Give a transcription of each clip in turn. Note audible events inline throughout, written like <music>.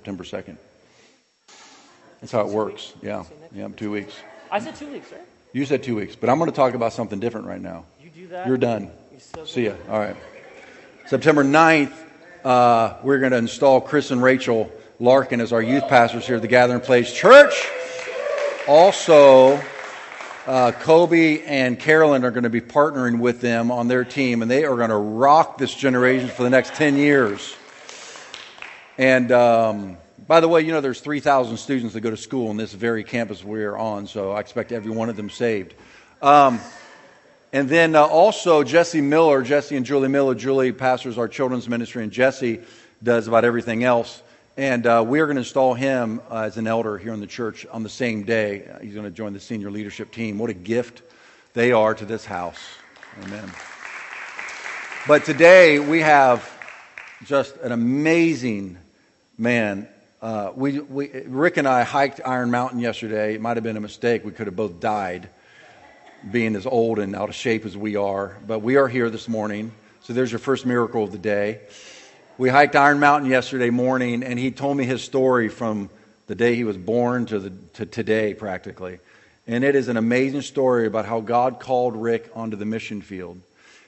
September 2nd. That's how it works. Yeah. Yeah, two weeks. I said two weeks, right? You said two weeks, but I'm going to talk about something different right now. You do that. You're done. Still See ya. All right. September 9th, uh, we're going to install Chris and Rachel Larkin as our youth pastors here at the Gathering Place Church. Also, uh, Kobe and Carolyn are going to be partnering with them on their team, and they are going to rock this generation for the next 10 years. And um, by the way, you know, there's 3,000 students that go to school on this very campus we're on, so I expect every one of them saved. Um, and then uh, also Jesse Miller, Jesse and Julie Miller. Julie pastors our children's ministry, and Jesse does about everything else. And uh, we are going to install him uh, as an elder here in the church on the same day. He's going to join the senior leadership team. What a gift they are to this house. Amen. But today we have just an amazing man. Uh, we, we, Rick and I hiked Iron Mountain yesterday. It might have been a mistake. We could have both died being as old and out of shape as we are. But we are here this morning. So there's your first miracle of the day. We hiked Iron Mountain yesterday morning, and he told me his story from the day he was born to, the, to today, practically. And it is an amazing story about how God called Rick onto the mission field.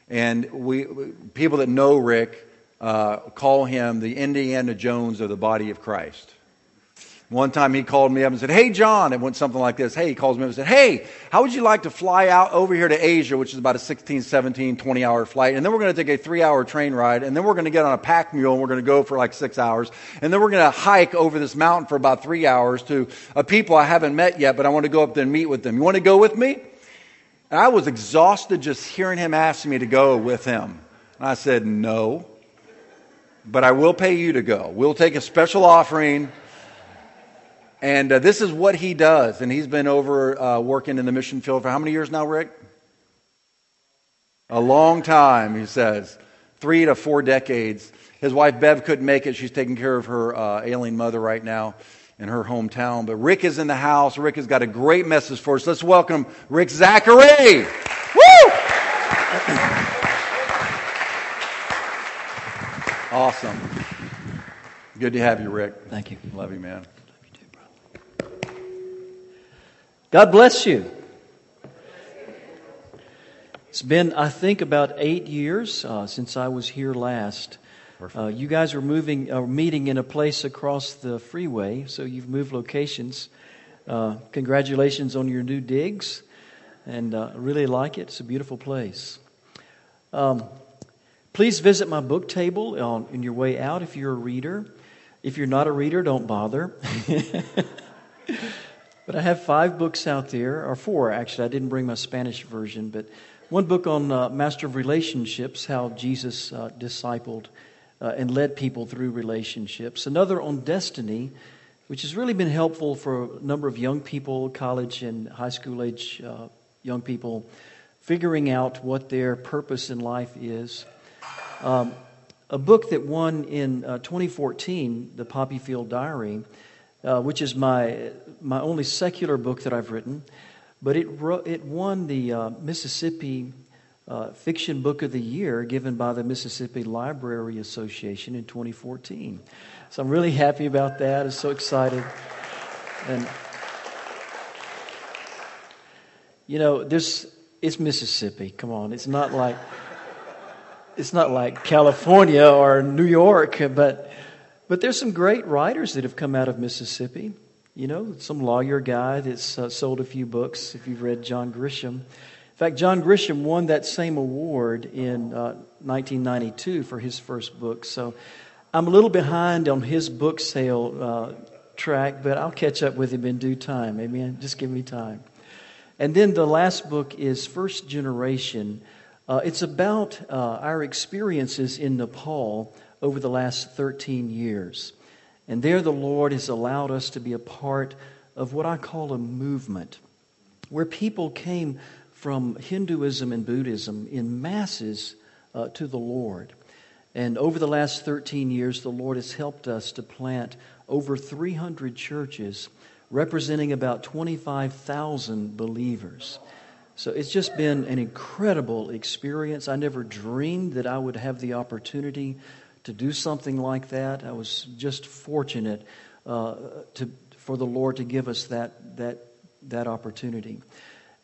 And we, people that know Rick uh, call him the Indiana Jones of the body of Christ. One time he called me up and said, Hey, John. It went something like this. Hey, he calls me up and said, Hey, how would you like to fly out over here to Asia, which is about a 16, 17, 20 hour flight? And then we're going to take a three hour train ride. And then we're going to get on a pack mule and we're going to go for like six hours. And then we're going to hike over this mountain for about three hours to a people I haven't met yet, but I want to go up there and meet with them. You want to go with me? And I was exhausted just hearing him ask me to go with him. And I said, No. But I will pay you to go. We'll take a special offering and uh, this is what he does. And he's been over uh, working in the mission field for how many years now, Rick? A long time, he says. Three to four decades. His wife Bev couldn't make it. She's taking care of her uh, ailing mother right now in her hometown. But Rick is in the house. Rick has got a great message for us. Let's welcome Rick Zachary. Woo! Awesome. Good to have you, Rick. Thank you. Love you, man. Love you too, bro. God bless you. It's been, I think, about eight years uh, since I was here last. Uh, you guys are moving, uh, meeting in a place across the freeway, so you've moved locations. Uh, congratulations on your new digs, and uh, I really like it. It's a beautiful place. Um, please visit my book table on, on your way out if you're a reader. If you're not a reader, don't bother. <laughs> But I have five books out there, or four actually. I didn't bring my Spanish version, but one book on uh, Master of Relationships, how Jesus uh, discipled uh, and led people through relationships. Another on destiny, which has really been helpful for a number of young people, college and high school age uh, young people, figuring out what their purpose in life is. Um, a book that won in uh, 2014, The Poppy Field Diary uh, which is my, my only secular book that I've written. But it, wrote, it won the uh, Mississippi uh, Fiction Book of the Year given by the Mississippi Library Association in 2014. So I'm really happy about that. I'm so excited. And, you know, this it's Mississippi. Come on. It's not like. It's not like California or New York, but but there's some great writers that have come out of Mississippi. You know, some lawyer guy that's uh, sold a few books, if you've read John Grisham. In fact, John Grisham won that same award in uh, 1992 for his first book. So I'm a little behind on his book sale uh, track, but I'll catch up with him in due time. Amen. Just give me time. And then the last book is First Generation. Uh, it's about uh, our experiences in Nepal over the last 13 years. And there, the Lord has allowed us to be a part of what I call a movement, where people came from Hinduism and Buddhism in masses uh, to the Lord. And over the last 13 years, the Lord has helped us to plant over 300 churches representing about 25,000 believers. So it's just been an incredible experience. I never dreamed that I would have the opportunity to do something like that. I was just fortunate uh, to, for the Lord to give us that, that, that opportunity.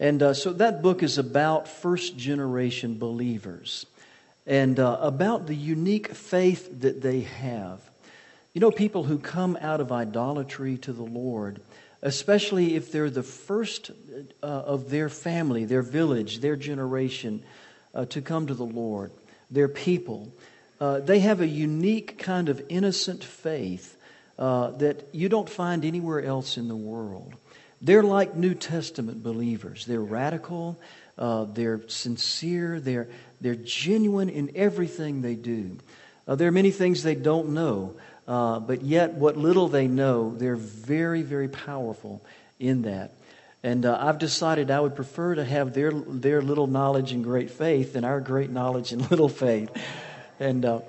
And uh, so that book is about first generation believers and uh, about the unique faith that they have. You know, people who come out of idolatry to the Lord, especially if they're the first uh, of their family, their village, their generation uh, to come to the Lord, their people, uh, they have a unique kind of innocent faith uh, that you don't find anywhere else in the world. They're like New Testament believers. They're radical, uh, they're sincere, they're, they're genuine in everything they do. Uh, there are many things they don't know, uh, but yet what little they know, they're very, very powerful in that. And uh, I've decided I would prefer to have their, their little knowledge and great faith than our great knowledge and <laughs> little faith. And uh,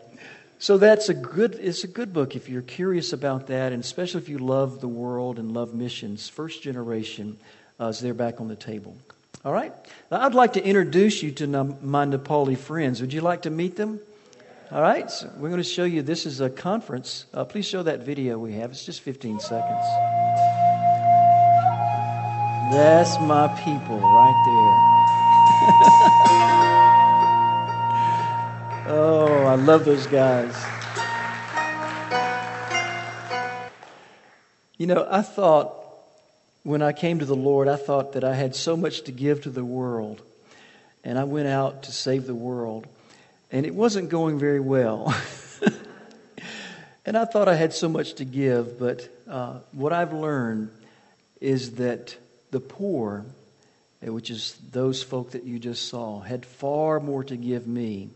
so that's a good, it's a good book if you're curious about that, and especially if you love the world and love missions. First generation uh, is there back on the table. All right? Now, I'd like to introduce you to my Nepali friends. Would you like to meet them? All right, so we're going to show you this is a conference. Uh, please show that video we have. It's just 15 seconds. That's my people right there. <laughs> Oh, I love those guys. You know, I thought when I came to the Lord, I thought that I had so much to give to the world. And I went out to save the world. And it wasn't going very well. <laughs> and I thought I had so much to give. But uh, what I've learned is that the poor, which is those folk that you just saw, had far more to give me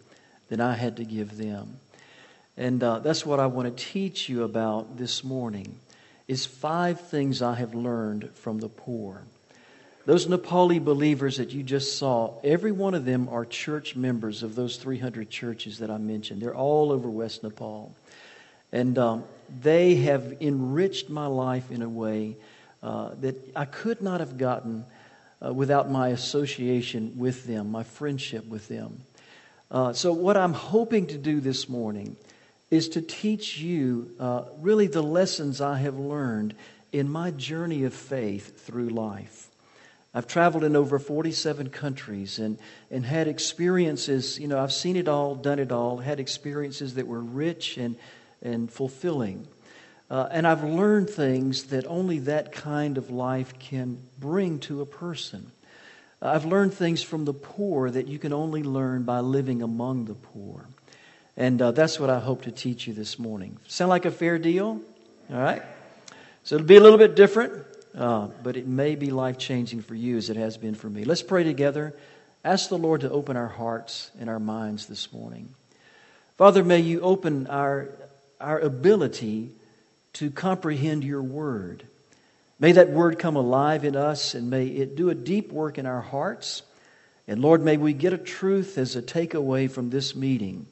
than I had to give them. And uh, that's what I want to teach you about this morning is five things I have learned from the poor. Those Nepali believers that you just saw, every one of them are church members of those 300 churches that I mentioned. They're all over West Nepal. And um, they have enriched my life in a way uh, that I could not have gotten uh, without my association with them, my friendship with them. Uh, so, what I'm hoping to do this morning is to teach you uh, really the lessons I have learned in my journey of faith through life. I've traveled in over 47 countries and, and had experiences, you know, I've seen it all, done it all, had experiences that were rich and, and fulfilling. Uh, and I've learned things that only that kind of life can bring to a person. I've learned things from the poor that you can only learn by living among the poor. And uh, that's what I hope to teach you this morning. Sound like a fair deal? All right? So it'll be a little bit different, uh, but it may be life changing for you as it has been for me. Let's pray together. Ask the Lord to open our hearts and our minds this morning. Father, may you open our, our ability to comprehend your word. May that word come alive in us and may it do a deep work in our hearts. And Lord, may we get a truth as a takeaway from this meeting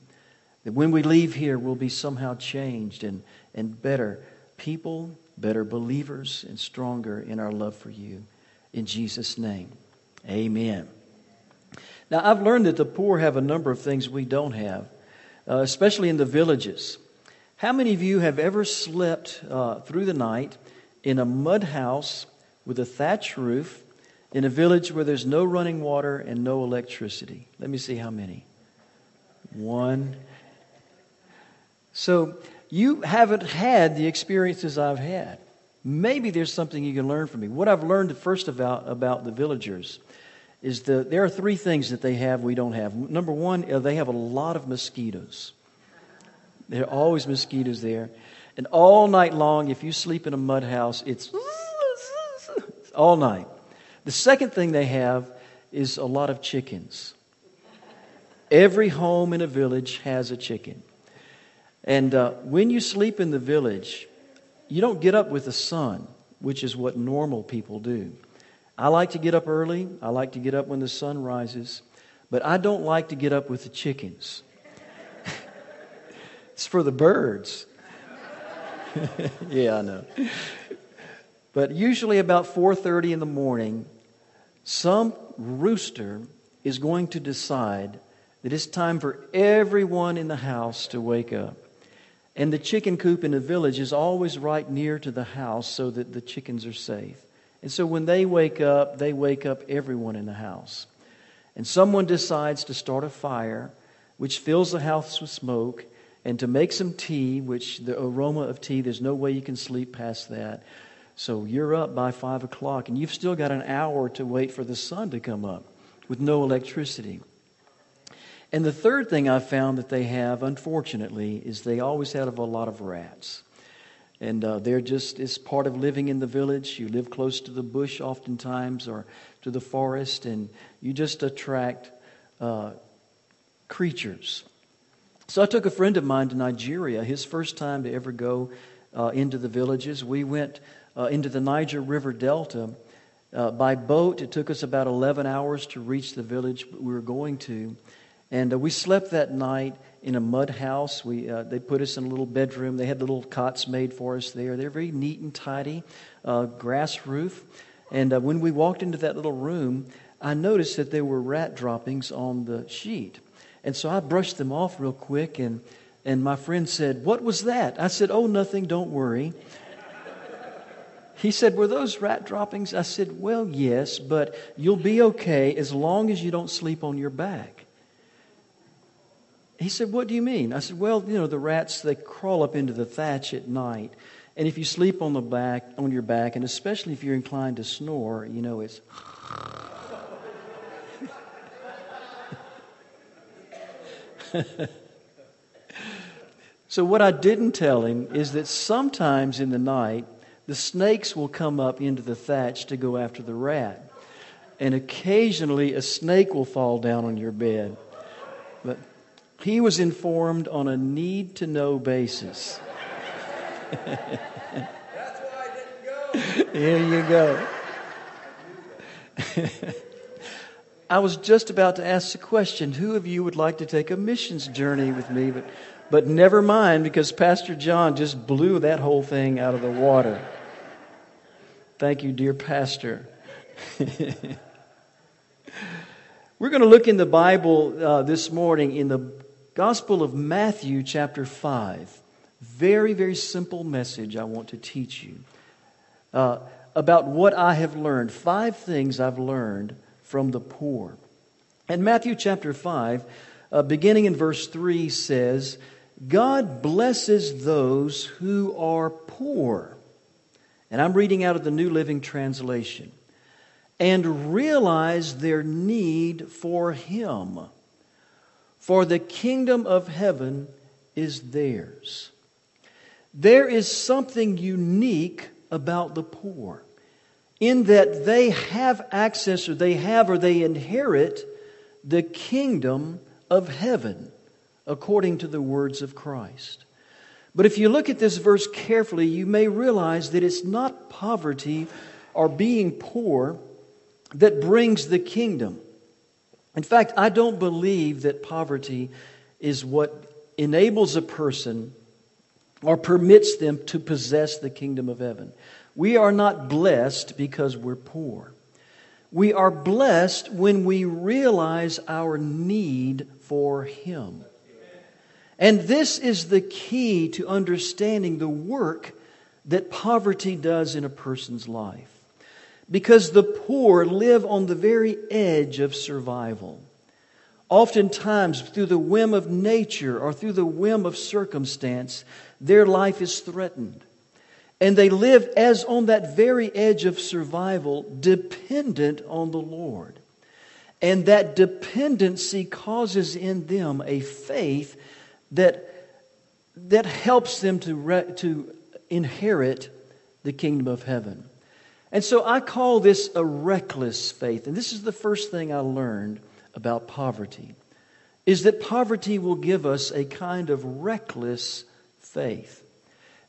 that when we leave here, we'll be somehow changed and, and better people, better believers, and stronger in our love for you. In Jesus' name, amen. Now, I've learned that the poor have a number of things we don't have, uh, especially in the villages. How many of you have ever slept uh, through the night? in a mud house with a thatch roof in a village where there's no running water and no electricity. Let me see how many. One. So you haven't had the experiences I've had. Maybe there's something you can learn from me. What I've learned first about, about the villagers is that there are three things that they have we don't have. Number one, uh, they have a lot of mosquitoes. There are always mosquitoes there. And all night long, if you sleep in a mud house, it's <laughs> all night. The second thing they have is a lot of chickens. Every home in a village has a chicken. And uh, when you sleep in the village, you don't get up with the sun, which is what normal people do. I like to get up early. I like to get up when the sun rises. But I don't like to get up with the chickens. <laughs> it's for the birds. <laughs> yeah, I know. But usually about 4:30 in the morning, some rooster is going to decide that it's time for everyone in the house to wake up. And the chicken coop in the village is always right near to the house so that the chickens are safe. And so when they wake up, they wake up everyone in the house. And someone decides to start a fire, which fills the house with smoke, and to make some tea, which the aroma of tea, there's no way you can sleep past that. So you're up by five o'clock, and you've still got an hour to wait for the sun to come up with no electricity. And the third thing I found that they have, unfortunately, is they always have a lot of rats. And uh, they're just, it's part of living in the village. You live close to the bush oftentimes or to the forest, and you just attract uh, creatures. So I took a friend of mine to Nigeria, his first time to ever go uh, into the villages. We went uh, into the Niger River Delta. Uh, by boat, it took us about 11 hours to reach the village we were going to. And uh, we slept that night in a mud house. We, uh, they put us in a little bedroom. They had little cots made for us there. They're very neat and tidy, uh, grass roof. And uh, when we walked into that little room, I noticed that there were rat droppings on the sheet. And so I brushed them off real quick, and, and my friend said, What was that? I said, Oh, nothing, don't worry. He said, Were those rat droppings? I said, Well, yes, but you'll be okay as long as you don't sleep on your back. He said, What do you mean? I said, Well, you know, the rats, they crawl up into the thatch at night. And if you sleep on the back, on your back, and especially if you're inclined to snore, you know, it's. <laughs> so, what I didn't tell him is that sometimes in the night, the snakes will come up into the thatch to go after the rat. And occasionally, a snake will fall down on your bed. But he was informed on a need to know basis. That's why I didn't go. Here you go. <laughs> I was just about to ask the question who of you would like to take a missions journey with me? But, but never mind, because Pastor John just blew that whole thing out of the water. Thank you, dear Pastor. <laughs> We're going to look in the Bible uh, this morning in the Gospel of Matthew, chapter 5. Very, very simple message I want to teach you uh, about what I have learned. Five things I've learned from the poor. And Matthew chapter 5, uh, beginning in verse 3, says, God blesses those who are poor. And I'm reading out of the New Living Translation. And realize their need for Him for the kingdom of heaven is theirs. There is something unique about the poor in that they have access or they have or they inherit the kingdom of heaven according to the words of Christ. But if you look at this verse carefully, you may realize that it's not poverty or being poor that brings the kingdom. In fact, I don't believe that poverty is what enables a person or permits them to possess the kingdom of heaven. We are not blessed because we're poor. We are blessed when we realize our need for Him. And this is the key to understanding the work that poverty does in a person's life because the poor live on the very edge of survival. Oftentimes, through the whim of nature or through the whim of circumstance, their life is threatened. And they live as on that very edge of survival, dependent on the Lord. And that dependency causes in them a faith that, that helps them to, re, to inherit the kingdom of heaven. And so I call this a reckless faith. And this is the first thing I learned about poverty is that poverty will give us a kind of reckless faith.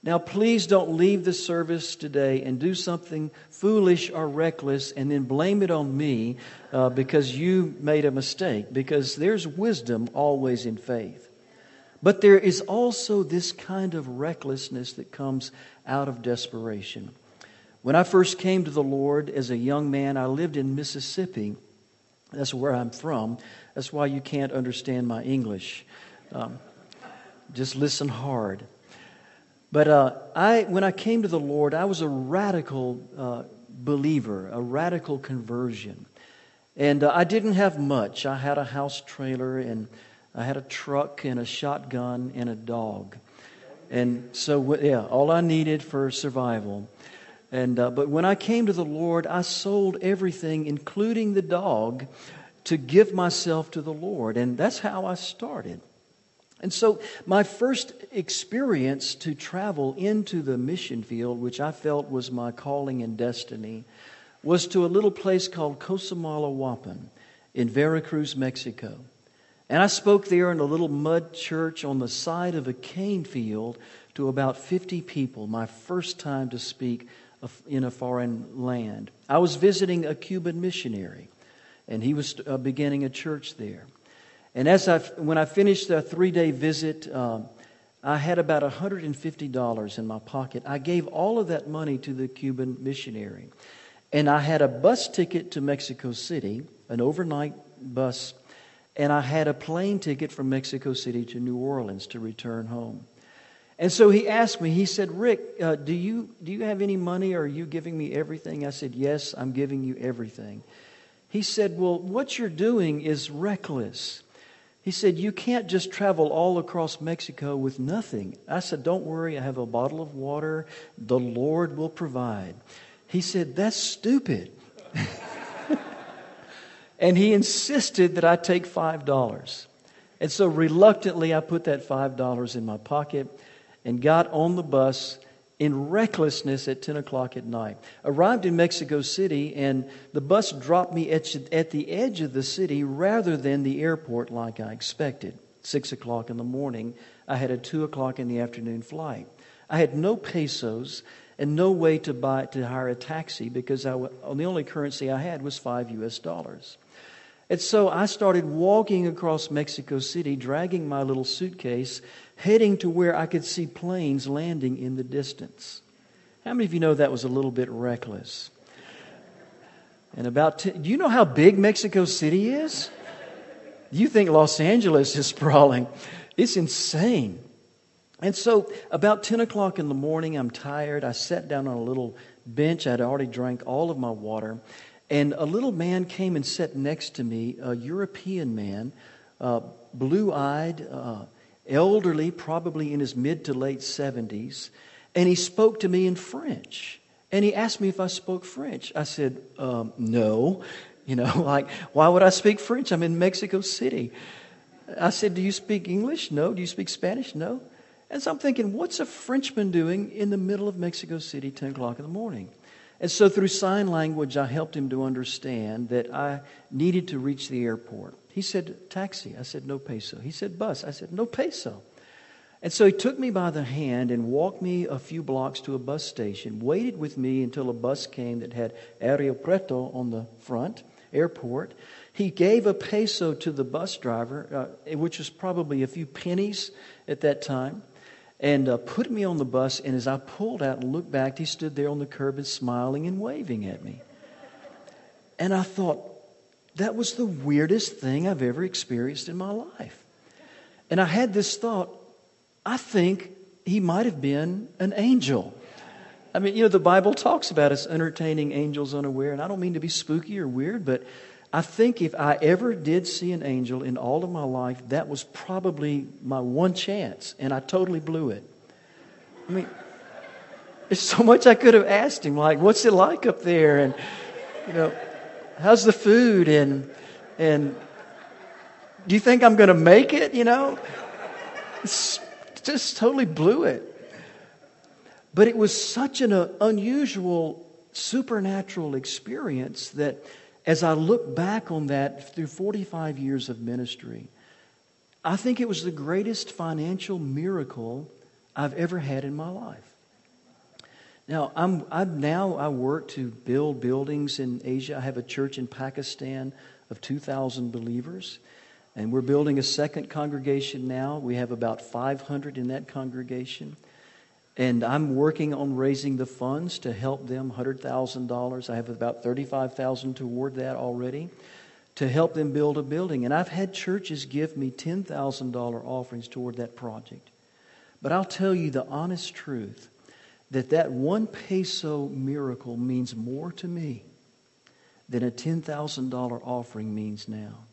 Now, please don't leave the service today and do something foolish or reckless and then blame it on me uh, because you made a mistake, because there's wisdom always in faith. But there is also this kind of recklessness that comes out of desperation. When I first came to the Lord as a young man, I lived in Mississippi. That's where I'm from. That's why you can't understand my English. Um, just listen hard. But uh, I, when I came to the Lord, I was a radical uh, believer, a radical conversion. And uh, I didn't have much. I had a house trailer, and I had a truck, and a shotgun, and a dog. And so, yeah, all I needed for survival. And, uh, but when I came to the Lord, I sold everything, including the dog, to give myself to the Lord. And that's how I started. And so, my first experience to travel into the mission field, which I felt was my calling and destiny, was to a little place called Cosamaloapan in Veracruz, Mexico. And I spoke there in a little mud church on the side of a cane field to about 50 people, my first time to speak in a foreign land. I was visiting a Cuban missionary, and he was uh, beginning a church there. And as I, when I finished a three day visit, um, I had about $150 in my pocket. I gave all of that money to the Cuban missionary. And I had a bus ticket to Mexico City, an overnight bus, and I had a plane ticket from Mexico City to New Orleans to return home. And so he asked me, he said, Rick, uh, do, you, do you have any money or are you giving me everything? I said, Yes, I'm giving you everything. He said, Well, what you're doing is reckless. He said, You can't just travel all across Mexico with nothing. I said, Don't worry, I have a bottle of water. The Lord will provide. He said, That's stupid. <laughs> and he insisted that I take $5. And so reluctantly, I put that $5 in my pocket and got on the bus in recklessness at 10 o'clock at night. Arrived in Mexico City, and the bus dropped me at, at the edge of the city rather than the airport like I expected. 6 o'clock in the morning, I had a 2 o'clock in the afternoon flight. I had no pesos and no way to buy to hire a taxi because I, the only currency I had was five U.S. dollars. And so I started walking across Mexico City, dragging my little suitcase, heading to where I could see planes landing in the distance. How many of you know that was a little bit reckless? And about, t- do you know how big Mexico City is? You think Los Angeles is sprawling. It's insane. And so, about 10 o'clock in the morning, I'm tired. I sat down on a little bench. I'd already drank all of my water. And a little man came and sat next to me, a European man, uh, blue eyed, uh, elderly, probably in his mid to late 70s. And he spoke to me in French. And he asked me if I spoke French. I said, um, no. <laughs> You know, like, why would I speak French? I'm in Mexico City. I said, Do you speak English? No. Do you speak Spanish? No. And so I'm thinking, what's a Frenchman doing in the middle of Mexico City, 10 o'clock in the morning? And so through sign language, I helped him to understand that I needed to reach the airport. He said, taxi. I said, no peso. He said, bus. I said, no peso. And so he took me by the hand and walked me a few blocks to a bus station, waited with me until a bus came that had Aeropuerto on the front, airport. He gave a peso to the bus driver, uh, which was probably a few pennies at that time and uh, put me on the bus. And as I pulled out and looked back, he stood there on the curb and smiling and waving at me. And I thought, that was the weirdest thing I've ever experienced in my life. And I had this thought, I think he might have been an angel. I mean, you know, the Bible talks about us entertaining angels unaware, and I don't mean to be spooky or weird, but I think if I ever did see an angel in all of my life, that was probably my one chance, and I totally blew it. I mean, there's so much I could have asked him, like, what's it like up there? And, you know, how's the food? And, and do you think I'm going to make it? You know, it's just totally blew it. But it was such an uh, unusual supernatural experience that as I look back on that through 45 years of ministry, I think it was the greatest financial miracle I've ever had in my life. Now, I'm, I'm, now I work to build buildings in Asia. I have a church in Pakistan of 2,000 believers, and we're building a second congregation now. We have about 500 in that congregation. And I'm working on raising the funds to help them $100,000. I have about 35000 toward that already to help them build a building. And I've had churches give me $10,000 offerings toward that project. But I'll tell you the honest truth that that one peso miracle means more to me than a $10,000 offering means now.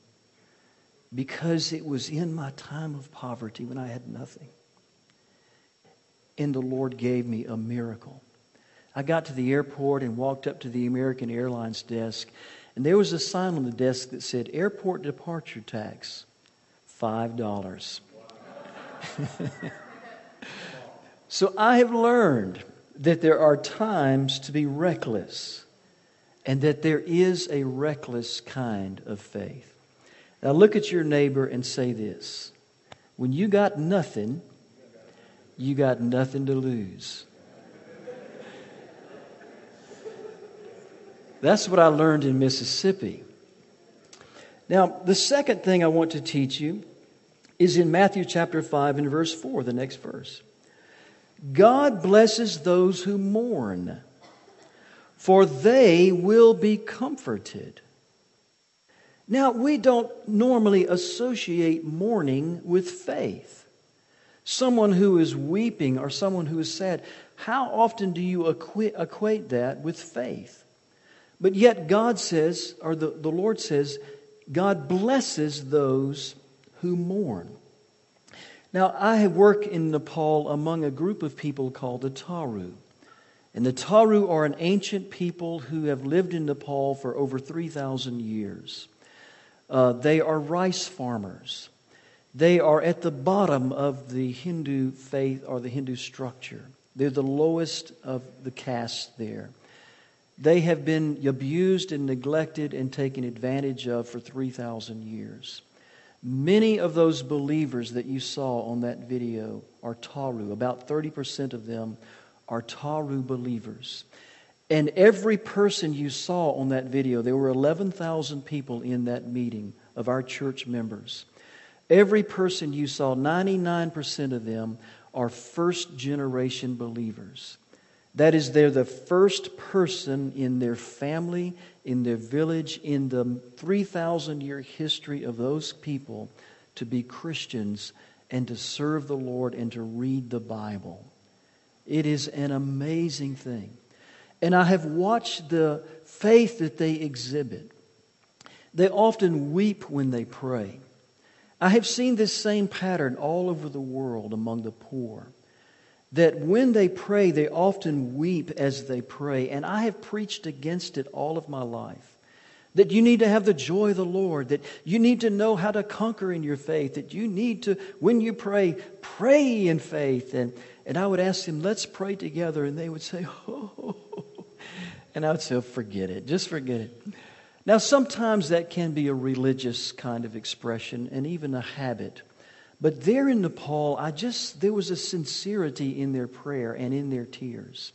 Because it was in my time of poverty when I had nothing. And the Lord gave me a miracle. I got to the airport and walked up to the American Airlines desk, and there was a sign on the desk that said Airport Departure Tax, $5. <laughs> so I have learned that there are times to be reckless and that there is a reckless kind of faith. Now look at your neighbor and say this when you got nothing, you got nothing to lose. That's what I learned in Mississippi. Now, the second thing I want to teach you is in Matthew chapter 5 and verse 4, the next verse. God blesses those who mourn, for they will be comforted. Now, we don't normally associate mourning with faith. Someone who is weeping or someone who is sad, how often do you equate, that with faith? But yet, God says, or the, the Lord says, God blesses those who mourn. Now, I work in Nepal among a group of people called the Tharu. And the Tharu are an ancient people who have lived in Nepal for over 3,000 years. Uh, they are rice farmers. They are at the bottom of the Hindu faith or the Hindu structure. They're the lowest of the caste there. They have been abused and neglected and taken advantage of for 3,000 years. Many of those believers that you saw on that video are Tharu. About 30% of them are Tharu believers. And every person you saw on that video, there were 11,000 people in that meeting of our church members. Every person you saw, 99% of them are first generation believers. That is, they're the first person in their family, in their village, in the 3,000 year history of those people to be Christians and to serve the Lord and to read the Bible. It is an amazing thing. And I have watched the faith that they exhibit. They often weep when they pray. I have seen this same pattern all over the world among the poor that when they pray, they often weep as they pray. And I have preached against it all of my life. That you need to have the joy of the Lord, that you need to know how to conquer in your faith, that you need to, when you pray, pray in faith. And, and I would ask them, let's pray together. And they would say, <laughs> oh. And I would say, oh, forget it, just forget it. Now, sometimes that can be a religious kind of expression and even a habit. But there in Nepal, I just, there was a sincerity in their prayer and in their tears.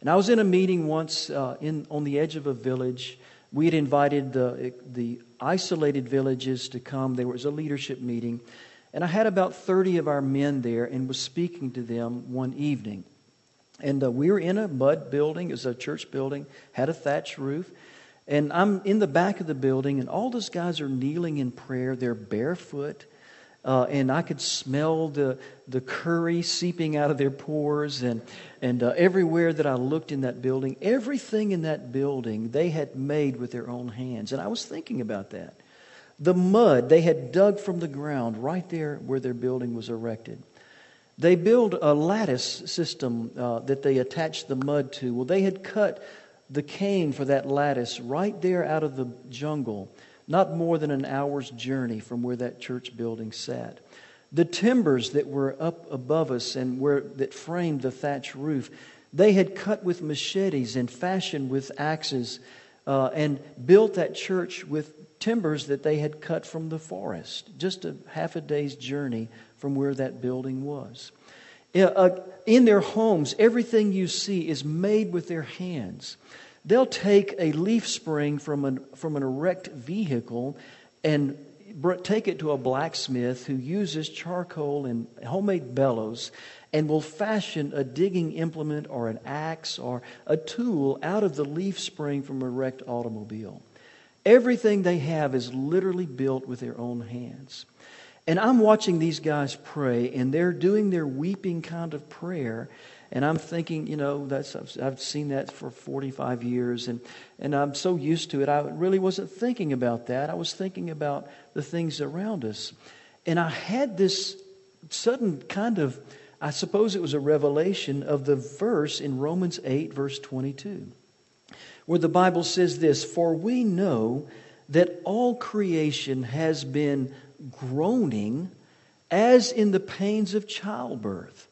And I was in a meeting once uh, in, on the edge of a village. We had invited the, the isolated villages to come. There was a leadership meeting. And I had about 30 of our men there and was speaking to them one evening. And uh, we were in a mud building, it was a church building, had a thatch roof. And I'm in the back of the building, and all those guys are kneeling in prayer. They're barefoot. Uh, and I could smell the, the curry seeping out of their pores. And, and uh, everywhere that I looked in that building, everything in that building they had made with their own hands. And I was thinking about that. The mud they had dug from the ground right there where their building was erected. They built a lattice system uh, that they attached the mud to. Well, they had cut the cane for that lattice right there out of the jungle not more than an hour's journey from where that church building sat. The timbers that were up above us and where, that framed the thatch roof, they had cut with machetes and fashioned with axes uh, and built that church with timbers that they had cut from the forest, just a half a day's journey from where that building was. Uh, in their homes, everything you see is made with their hands. They'll take a leaf spring from an, from an erect vehicle and take it to a blacksmith who uses charcoal and homemade bellows and will fashion a digging implement or an axe or a tool out of the leaf spring from an erect automobile. Everything they have is literally built with their own hands. And I'm watching these guys pray, and they're doing their weeping kind of prayer. And I'm thinking, you know, that's I've seen that for 45 years, and, and I'm so used to it. I really wasn't thinking about that. I was thinking about the things around us. And I had this sudden kind of, I suppose it was a revelation of the verse in Romans 8, verse 22, where the Bible says this For we know that all creation has been groaning as in the pains of childbirth,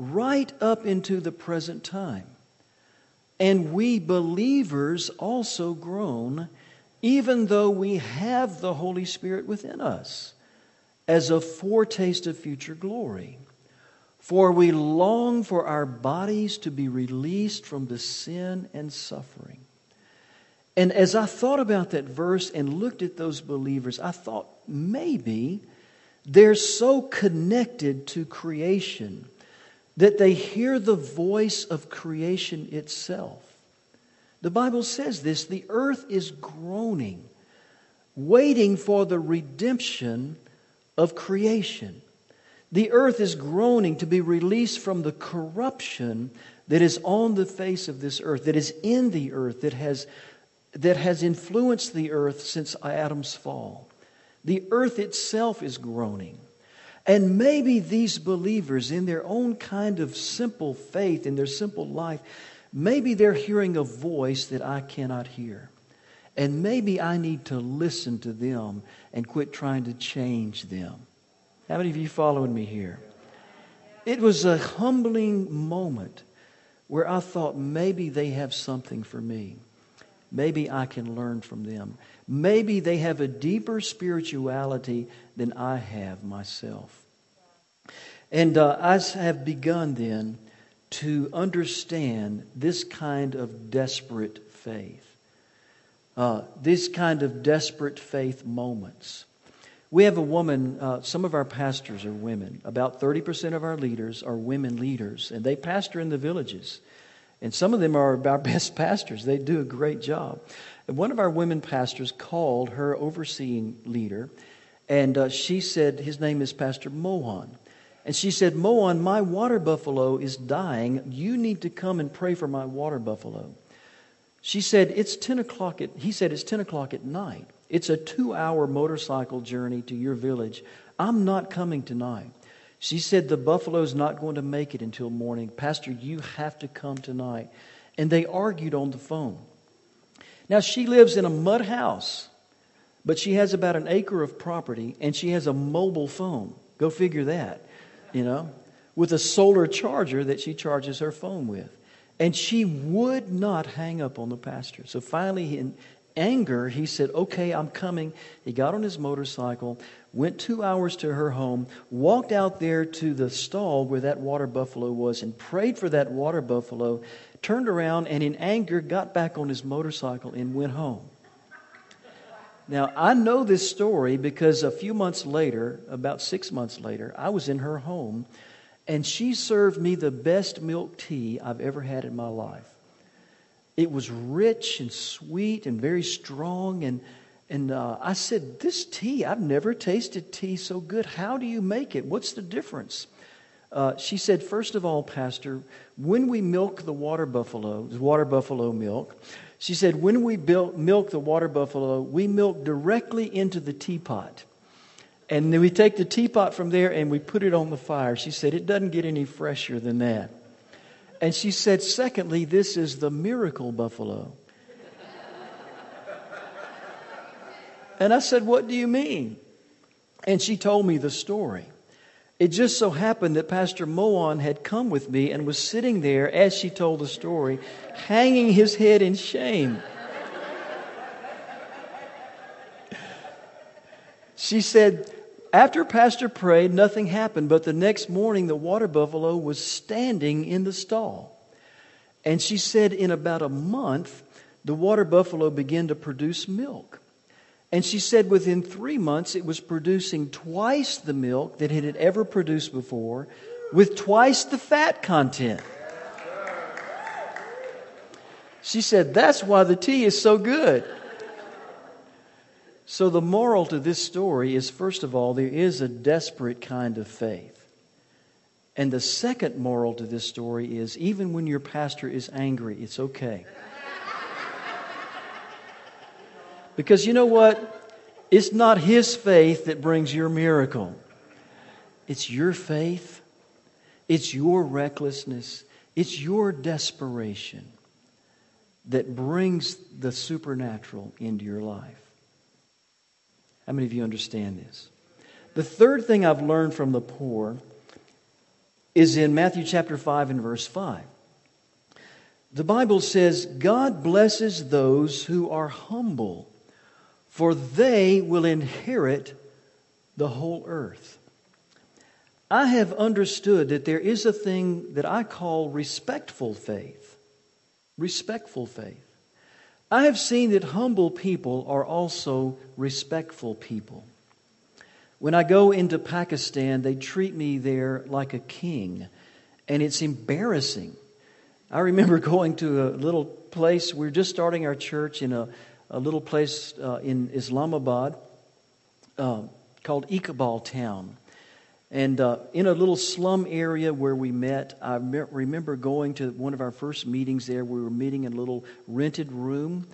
right up into the present time. And we believers also groan, even though we have the Holy Spirit within us, as a foretaste of future glory. For we long for our bodies to be released from the sin and suffering and as I thought about that verse and looked at those believers, I thought maybe they're so connected to creation that they hear the voice of creation itself. The Bible says this the earth is groaning, waiting for the redemption of creation. The earth is groaning to be released from the corruption that is on the face of this earth, that is in the earth, that has that has influenced the earth since Adam's fall. The earth itself is groaning. And maybe these believers, in their own kind of simple faith, in their simple life, maybe they're hearing a voice that I cannot hear. And maybe I need to listen to them and quit trying to change them. How many of you following me here? It was a humbling moment where I thought maybe they have something for me. Maybe I can learn from them. Maybe they have a deeper spirituality than I have myself. And uh, I have begun then to understand this kind of desperate faith. Uh, this kind of desperate faith moments. We have a woman, uh, some of our pastors are women. About 30% of our leaders are women leaders, and they pastor in the villages. And some of them are our <laughs> best pastors. They do a great job. One of our women pastors called her overseeing leader, and uh, she said, his name is Pastor Mohan. And she said, Mohan, my water buffalo is dying. You need to come and pray for my water buffalo. She said, It's 10 o'clock at, he said, It's 10 o'clock at night. It's a two hour motorcycle journey to your village. I'm not coming tonight. She said, The buffalo's not going to make it until morning. Pastor, you have to come tonight. And they argued on the phone. Now, she lives in a mud house, but she has about an acre of property and she has a mobile phone. Go figure that, you know, with a solar charger that she charges her phone with. And she would not hang up on the pastor. So finally, in anger, he said, Okay, I'm coming. He got on his motorcycle went two hours to her home, walked out there to the stall where that water buffalo was, and prayed for that water buffalo, turned around, and in anger got back on his motorcycle and went home. Now, I know this story because a few months later, about six months later, I was in her home and she served me the best milk tea I've ever had in my life. It was rich and sweet and very strong, and and uh, I said, This tea, I've never tasted tea so good. How do you make it? What's the difference? Uh, she said, First of all, Pastor, when we milk the water buffalo, the water buffalo milk, she said, when we milk the water buffalo, we milk directly into the teapot. And then we take the teapot from there and we put it on the fire. She said, It doesn't get any fresher than that. And she said, Secondly, this is the miracle buffalo. And I said, What do you mean? And she told me the story. It just so happened that Pastor Mohan had come with me and was sitting there as she told the story, hanging his head in shame. she said, after Pastor prayed, nothing happened, but the next morning the water buffalo was standing in the stall. And she said, in about a month, the water buffalo began to produce milk. And she said within three months it was producing twice the milk that it had ever produced before, with twice the fat content. She said, That's why the tea is so good. So, the moral to this story is first of all, there is a desperate kind of faith. And the second moral to this story is even when your pastor is angry, it's okay. because you know what? It's not his faith that brings your miracle, it's your faith, it's your recklessness, it's your desperation that brings the supernatural into your life. How many of you understand this? The third thing I've learned from the poor is in Matthew chapter 5 and verse 5. The Bible says, God blesses those who are humble, for they will inherit the whole earth. I have understood that there is a thing that I call respectful faith. Respectful faith. I have seen that humble people are also respectful people. When I go into Pakistan, they treat me there like a king, and it's embarrassing. I remember <laughs> going to a little place, we are just starting our church in a, a little place uh, in Islamabad uh, called Iqbal Town. And uh, in a little slum area where we met, I me- remember going to one of our first meetings there. We were meeting in a little rented room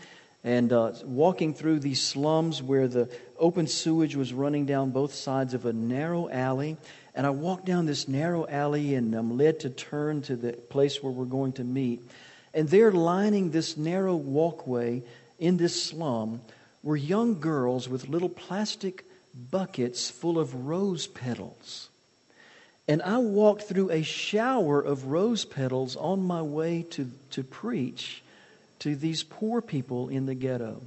and uh, walking through these slums where the open sewage was running down both sides of a narrow alley. And I walked down this narrow alley and I'm led to turn to the place where we're going to meet. And there, lining this narrow walkway in this slum, were young girls with little plastic buckets full of rose petals. And I walked through a shower of rose petals on my way to, to preach to these poor people in the ghetto.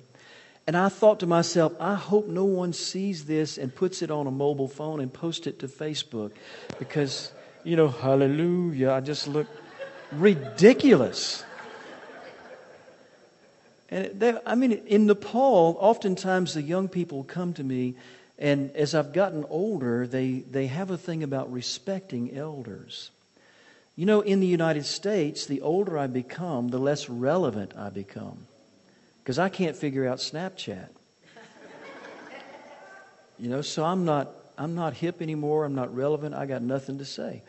And I thought to myself, I hope no one sees this and puts it on a mobile phone and posts it to Facebook because, you know, hallelujah, I just look ridiculous. And they, I mean, in Nepal, oftentimes the young people come to me and as I've gotten older, they, they have a thing about respecting elders. You know, in the United States, the older I become, the less relevant I become. Because I can't figure out Snapchat. you know, so I'm not, I'm not hip anymore. I'm not relevant. I got nothing to say.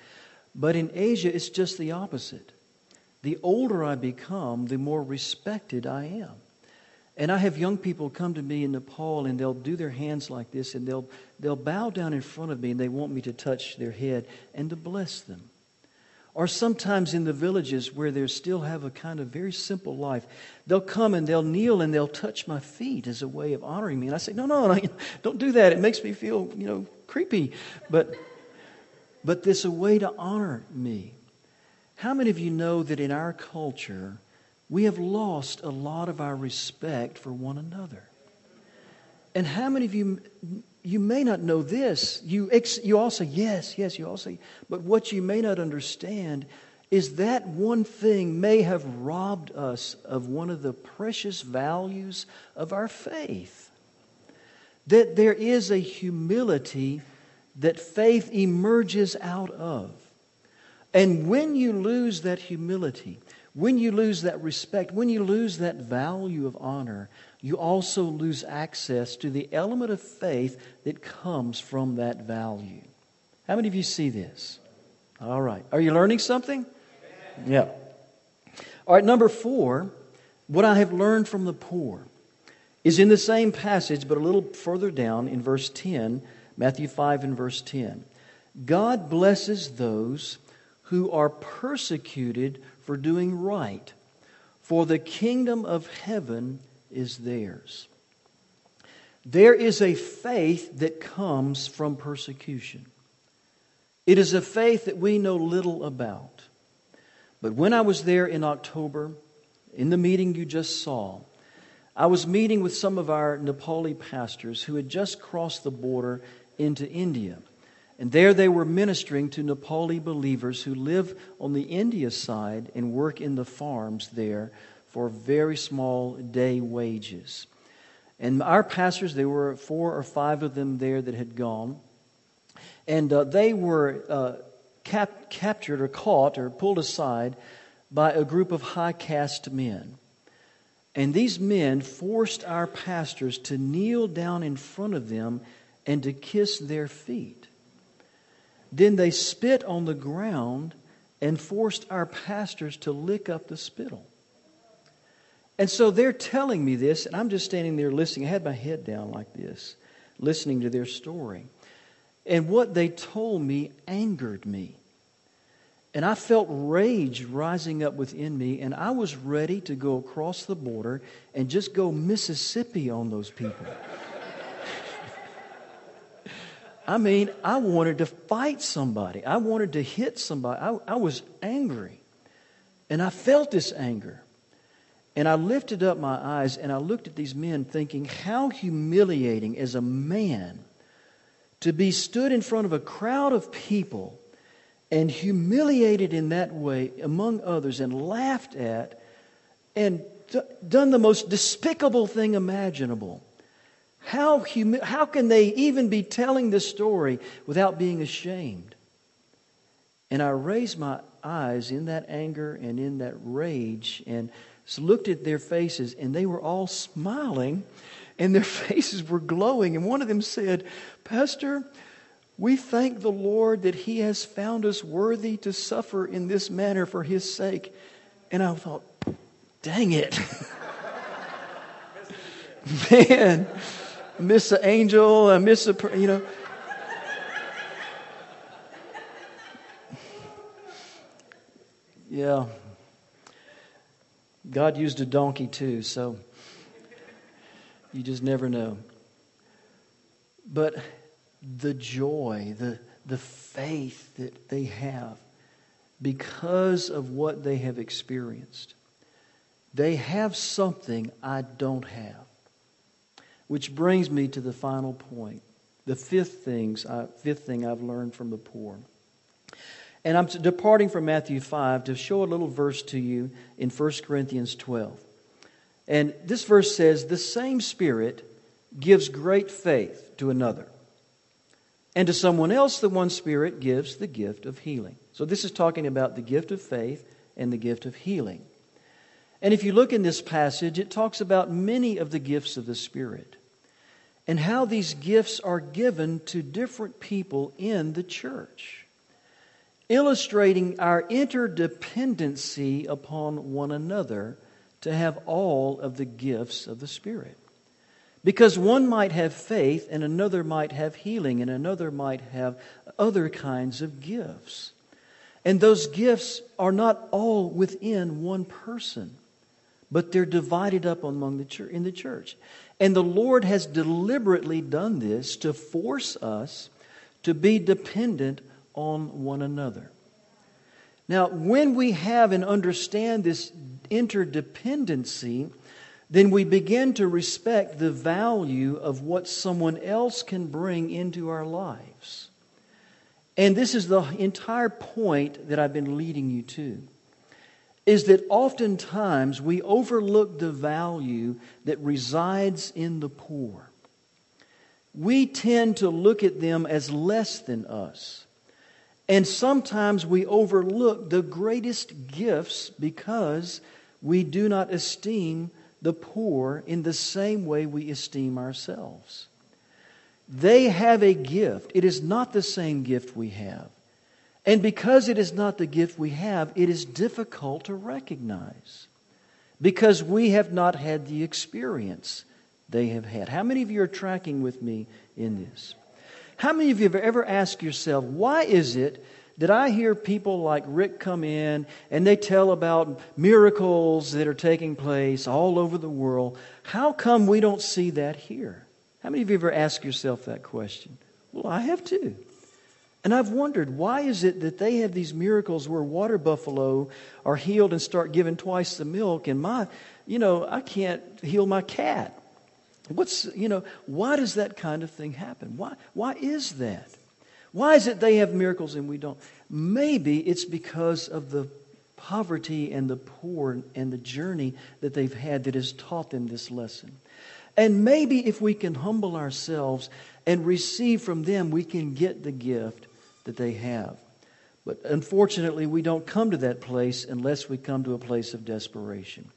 But in Asia, it's just the opposite. The older I become, the more respected I am. And I have young people come to me in Nepal and they'll do their hands like this and they'll, they'll bow down in front of me and they want me to touch their head and to bless them. Or sometimes in the villages where they still have a kind of very simple life, they'll come and they'll kneel and they'll touch my feet as a way of honoring me. And I say, no, no, no <laughs> don't do that. It makes me feel, you know, creepy. But, but this a way to honor me. How many of you know that in our culture, we have lost a lot of our respect for one another. And how many of you, you may not know this? You, ex, you all say, yes, yes, you all say, but what you may not understand is that one thing may have robbed us of one of the precious values of our faith. That there is a humility that faith emerges out of. And when you lose that humility, when you lose that respect, when you lose that value of honor, you also lose access to the element of faith that comes from that value. How many of you see this? All right. Are you learning something? Yeah. All right, number four, what I have learned from the poor is in the same passage, but a little further down in verse 10, Matthew 5 and verse 10. God blesses those who are persecuted for doing right, for the kingdom of heaven is theirs. There is a faith that comes from persecution. It is a faith that we know little about. But when I was there in October, in the meeting you just saw, I was meeting with some of our Nepali pastors who had just crossed the border into India. And there they were ministering to Nepali believers who live on the India side and work in the farms there for very small day wages. And our pastors, there were four or five of them there that had gone. And uh, they were uh, cap- captured or caught or pulled aside by a group of high caste men. And these men forced our pastors to kneel down in front of them and to kiss their feet. Then they spit on the ground and forced our pastors to lick up the spittle. And so they're telling me this, and I'm just standing there listening. I had my head down like this, listening to their story. And what they told me angered me. And I felt rage rising up within me, and I was ready to go across the border and just go Mississippi on those people. I mean, I wanted to fight somebody. I wanted to hit somebody. I, I was angry. And I felt this anger. And I lifted up my eyes and I looked at these men thinking, how humiliating as a man to be stood in front of a crowd of people and humiliated in that way among others and laughed at and d- done the most despicable thing imaginable. How, humi- how can they even be telling this story without being ashamed? And I raised my eyes in that anger and in that rage and looked at their faces, and they were all smiling, and their <laughs> faces were glowing. And one of them said, Pastor, we thank the Lord that He has found us worthy to suffer in this manner for His sake. And I thought, dang it. <laughs> Man, miss an angel, I miss a, you know. Yeah. God used a donkey too, so you just never know. But the joy, the, the faith that they have because of what they have experienced. They have something I don't have. Which brings me to the final point. The fifth, things I, fifth thing I've learned from the poor. And I'm departing from Matthew 5 to show a little verse to you in 1 Corinthians 12. And this verse says, The same Spirit gives great faith to another. And to someone else, the one Spirit gives the gift of healing. So this is talking about the gift of faith and the gift of healing. And if you look in this passage, it talks about many of the gifts of the Spirit and how these gifts are given to different people in the church, illustrating our interdependency upon one another to have all of the gifts of the Spirit. Because one might have faith, and another might have healing, and another might have other kinds of gifts. And those gifts are not all within one person, but they're divided up among the church, in the church. And the Lord has deliberately done this to force us to be dependent on one another. Now, when we have and understand this interdependency, then we begin to respect the value of what someone else can bring into our lives. And this is the entire point that I've been leading you to. Is that oftentimes we overlook the value that resides in the poor. We tend to look at them as less than us. And sometimes we overlook the greatest gifts because we do not esteem the poor in the same way we esteem ourselves. They have a gift. It is not the same gift we have. And because it is not the gift we have, it is difficult to recognize because we have not had the experience they have had. How many of you are tracking with me in this? How many of you have ever asked yourself, why is it did I hear people like Rick come in and they tell about miracles that are taking place all over the world? How come we don't see that here? How many of you ever asked yourself that question? Well, I have too. And I've wondered, why is it that they have these miracles where water buffalo are healed and start giving twice the milk, and my, you know, I can't heal my cat? What's, you know, why does that kind of thing happen? Why, why is that? Why is it they have miracles and we don't? Maybe it's because of the poverty and the poor and the journey that they've had that has taught them this lesson. And maybe if we can humble ourselves and receive from them, we can get the gift that they have. But unfortunately, we don't come to that place unless we come to a place of desperation.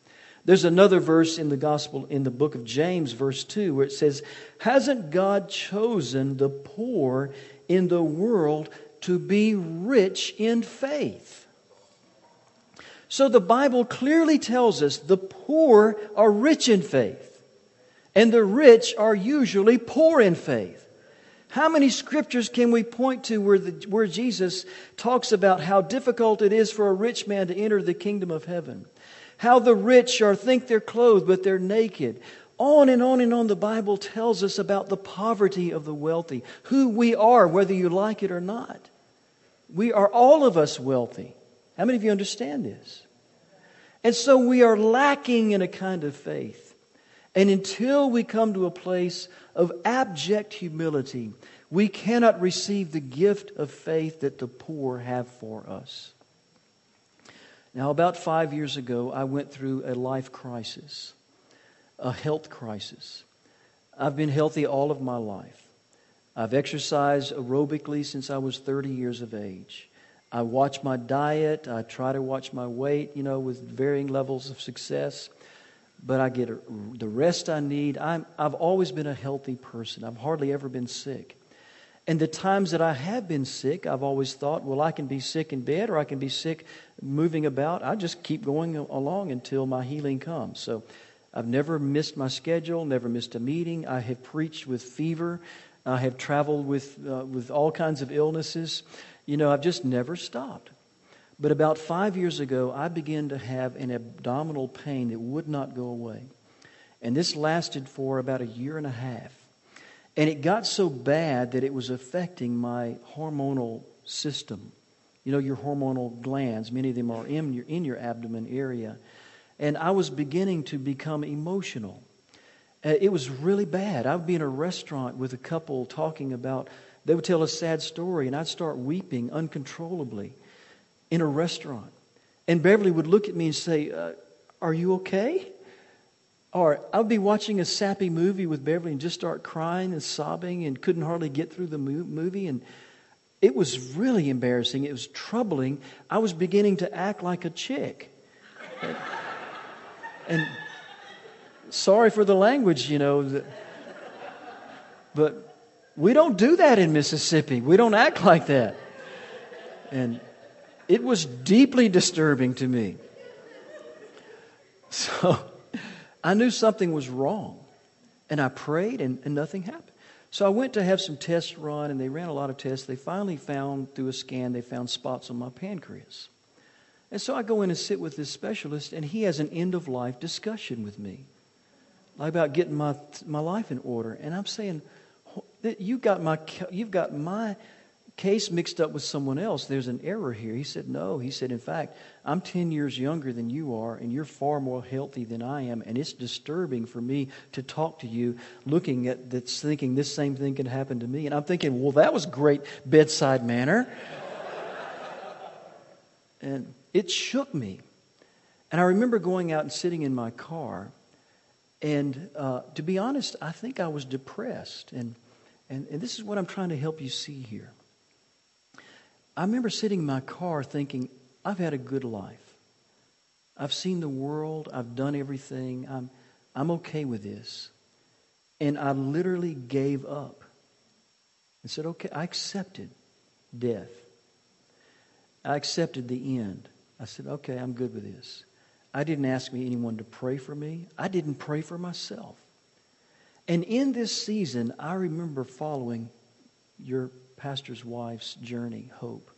There's another verse in the gospel, in the book of James, verse 2, where it says, Hasn't God chosen the poor in the world to be rich in faith? So the Bible clearly tells us the poor are rich in faith, and the rich are usually poor in faith. How many scriptures can we point to where, the, where Jesus talks about how difficult it is for a rich man to enter the kingdom of heaven? How the rich are think they're clothed, but they're naked. On and on and on, the Bible tells us about the poverty of the wealthy, who we are, whether you like it or not. We are all of us wealthy. How many of you understand this? And so we are lacking in a kind of faith. And until we come to a place of abject humility, we cannot receive the gift of faith that the poor have for us. Now, about five years ago, I went through a life crisis, a health crisis. I've been healthy all of my life. I've exercised aerobically since I was 30 years of age. I watch my diet. I try to watch my weight, you know, with varying levels of success but I get the rest I need. I'm, I've always been a healthy person. I've hardly ever been sick. And the times that I have been sick, I've always thought, well, I can be sick in bed or I can be sick moving about. I just keep going along until my healing comes. So I've never missed my schedule, never missed a meeting. I have preached with fever. I have traveled with, uh, with all kinds of illnesses. You know, I've just never stopped. But about five years ago, I began to have an abdominal pain that would not go away. And this lasted for about a year and a half. And it got so bad that it was affecting my hormonal system. You know, your hormonal glands, many of them are in your, in your abdomen area. And I was beginning to become emotional. Uh, it was really bad. I would be in a restaurant with a couple talking about, they would tell a sad story, and I'd start weeping uncontrollably in a restaurant. And Beverly would look at me and say, uh, Are you okay? Or I would be watching a sappy movie with Beverly and just start crying and sobbing and couldn't hardly get through the movie. And it was really embarrassing. It was troubling. I was beginning to act like a chick. And, <laughs> and sorry for the language, you know. But we don't do that in Mississippi. We don't act like that. And it was deeply disturbing to me. So I knew something was wrong. And I prayed, and, and nothing happened. So I went to have some tests run, and they ran a lot of tests. They finally found, through a scan, they found spots on my pancreas. And so I go in and sit with this specialist, and he has an end of life discussion with me about getting my, my life in order. And I'm saying, you got my, you've got my case mixed up with someone else. There's an error here. He said, No. He said, In fact, I'm 10 years younger than you are, and you're far more healthy than I am. And it's disturbing for me to talk to you looking at this, thinking this same thing can happen to me. And I'm thinking, Well, that was great bedside manner. <laughs> and it shook me. And I remember going out and sitting in my car. And uh, to be honest, I think I was depressed. And, and, and this is what I'm trying to help you see here. I remember sitting in my car thinking, I've had a good life. I've seen the world. I've done everything. I'm, I'm okay with this. And I literally gave up and said, okay, I accepted death. I accepted the end. I said, okay, I'm good with this. I didn't ask anyone to pray for me. I didn't pray for myself. And in this season, I remember following your pastor's wife's journey, Hope,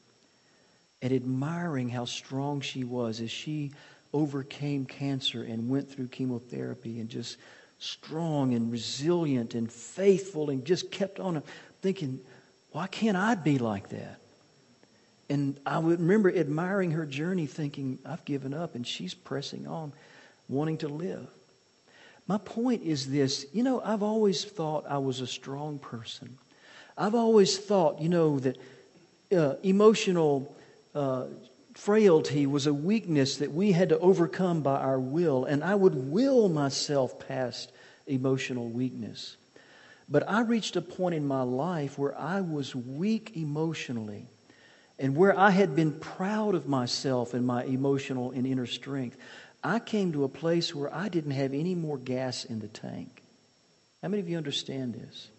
and admiring how strong she was as she overcame cancer and went through chemotherapy and just strong and resilient and faithful and just kept on thinking, why can't I be like that? And I would remember admiring her journey, thinking, I've given up, and she's pressing on, wanting to live. My point is this you know, I've always thought I was a strong person. I've always thought, you know, that uh, emotional uh, frailty was a weakness that we had to overcome by our will, and I would will myself past emotional weakness. But I reached a point in my life where I was weak emotionally, and where I had been proud of myself and my emotional and inner strength. I came to a place where I didn't have any more gas in the tank. How many of you understand this?